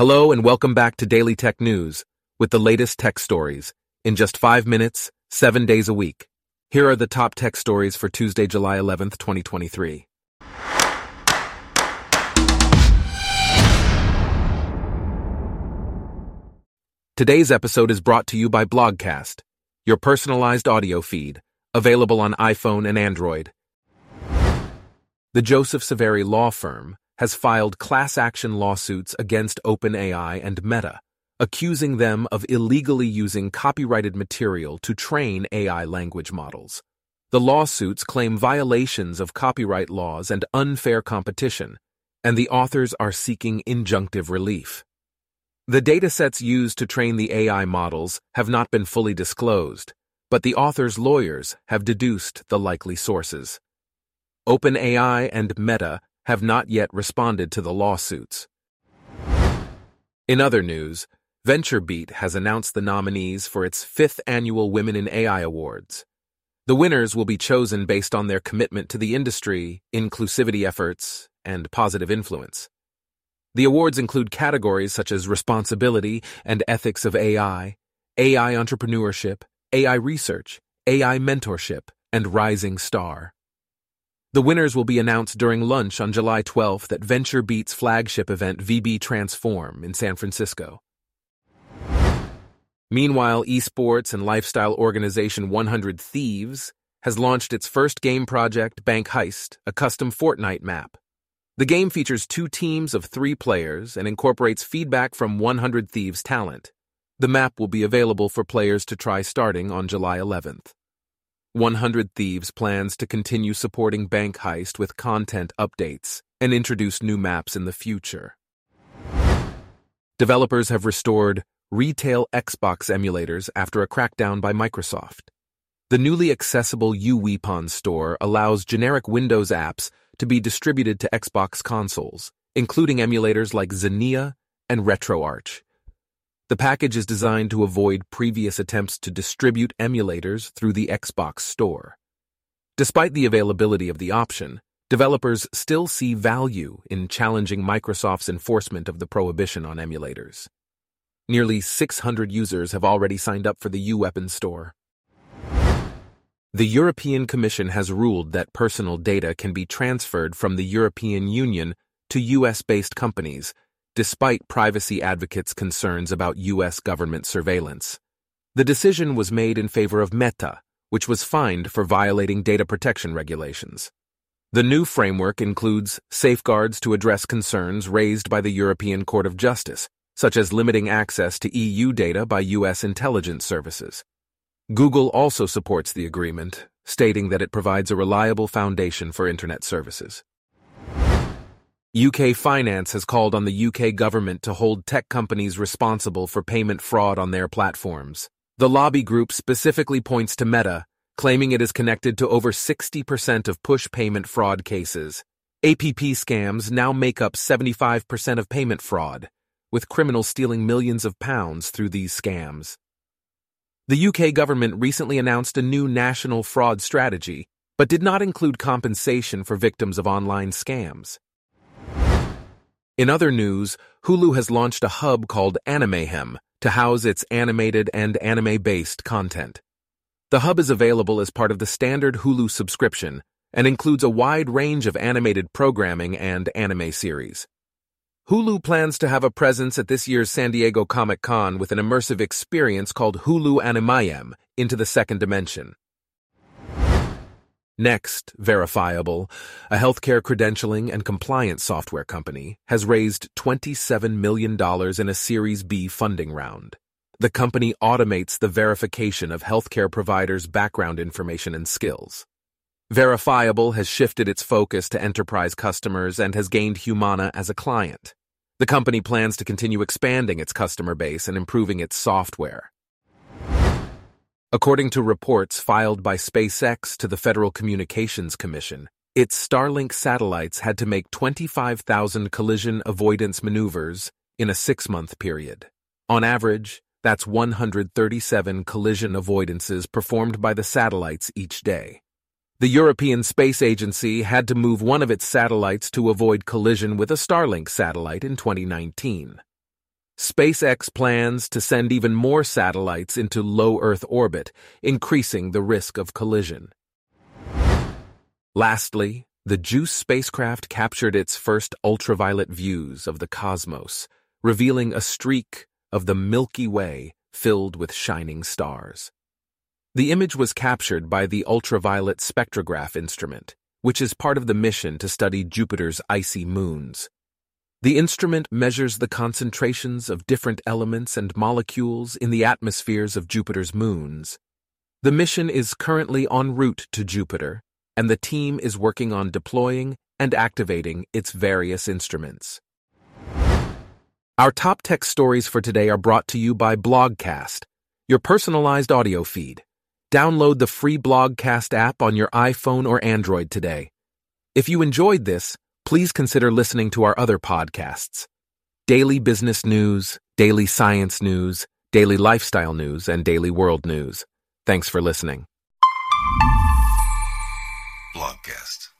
Hello and welcome back to Daily Tech News with the latest tech stories in just five minutes, seven days a week. Here are the top tech stories for Tuesday, July 11th, 2023. Today's episode is brought to you by Blogcast, your personalized audio feed, available on iPhone and Android. The Joseph Saveri Law Firm has filed class action lawsuits against OpenAI and Meta, accusing them of illegally using copyrighted material to train AI language models. The lawsuits claim violations of copyright laws and unfair competition, and the authors are seeking injunctive relief. The datasets used to train the AI models have not been fully disclosed, but the authors' lawyers have deduced the likely sources. OpenAI and Meta have not yet responded to the lawsuits. In other news, VentureBeat has announced the nominees for its fifth annual Women in AI Awards. The winners will be chosen based on their commitment to the industry, inclusivity efforts, and positive influence. The awards include categories such as responsibility and ethics of AI, AI entrepreneurship, AI research, AI mentorship, and rising star. The winners will be announced during lunch on July 12th at VentureBeat's flagship event VB Transform in San Francisco. Meanwhile, esports and lifestyle organization 100 Thieves has launched its first game project, Bank Heist, a custom Fortnite map. The game features two teams of three players and incorporates feedback from 100 Thieves' talent. The map will be available for players to try starting on July 11th. 100 Thieves plans to continue supporting Bank Heist with content updates and introduce new maps in the future. Developers have restored retail Xbox emulators after a crackdown by Microsoft. The newly accessible uWeapon store allows generic Windows apps to be distributed to Xbox consoles, including emulators like Xenia and RetroArch. The package is designed to avoid previous attempts to distribute emulators through the Xbox Store. Despite the availability of the option, developers still see value in challenging Microsoft's enforcement of the prohibition on emulators. Nearly 600 users have already signed up for the uWeapon store. The European Commission has ruled that personal data can be transferred from the European Union to US based companies despite privacy advocates' concerns about U.S. government surveillance. The decision was made in favor of Meta, which was fined for violating data protection regulations. The new framework includes safeguards to address concerns raised by the European Court of Justice, such as limiting access to EU data by U.S. intelligence services. Google also supports the agreement, stating that it provides a reliable foundation for Internet services. UK Finance has called on the UK government to hold tech companies responsible for payment fraud on their platforms. The lobby group specifically points to Meta, claiming it is connected to over 60% of push payment fraud cases. APP scams now make up 75% of payment fraud, with criminals stealing millions of pounds through these scams. The UK government recently announced a new national fraud strategy, but did not include compensation for victims of online scams. In other news, Hulu has launched a hub called Animayhem to house its animated and anime-based content. The hub is available as part of the standard Hulu subscription and includes a wide range of animated programming and anime series. Hulu plans to have a presence at this year's San Diego Comic Con with an immersive experience called Hulu Animayhem Into the Second Dimension. Next, Verifiable, a healthcare credentialing and compliance software company, has raised $27 million in a Series B funding round. The company automates the verification of healthcare providers' background information and skills. Verifiable has shifted its focus to enterprise customers and has gained Humana as a client. The company plans to continue expanding its customer base and improving its software. According to reports filed by SpaceX to the Federal Communications Commission, its Starlink satellites had to make 25,000 collision avoidance maneuvers in a six month period. On average, that's 137 collision avoidances performed by the satellites each day. The European Space Agency had to move one of its satellites to avoid collision with a Starlink satellite in 2019. SpaceX plans to send even more satellites into low Earth orbit, increasing the risk of collision. Lastly, the JUICE spacecraft captured its first ultraviolet views of the cosmos, revealing a streak of the Milky Way filled with shining stars. The image was captured by the ultraviolet spectrograph instrument, which is part of the mission to study Jupiter's icy moons. The instrument measures the concentrations of different elements and molecules in the atmospheres of Jupiter's moons. The mission is currently en route to Jupiter, and the team is working on deploying and activating its various instruments. Our top tech stories for today are brought to you by Blogcast, your personalized audio feed. Download the free Blogcast app on your iPhone or Android today. If you enjoyed this, please consider listening to our other podcasts Daily Business News, Daily Science News, Daily Lifestyle News, and Daily World News. Thanks for listening. Blogcast.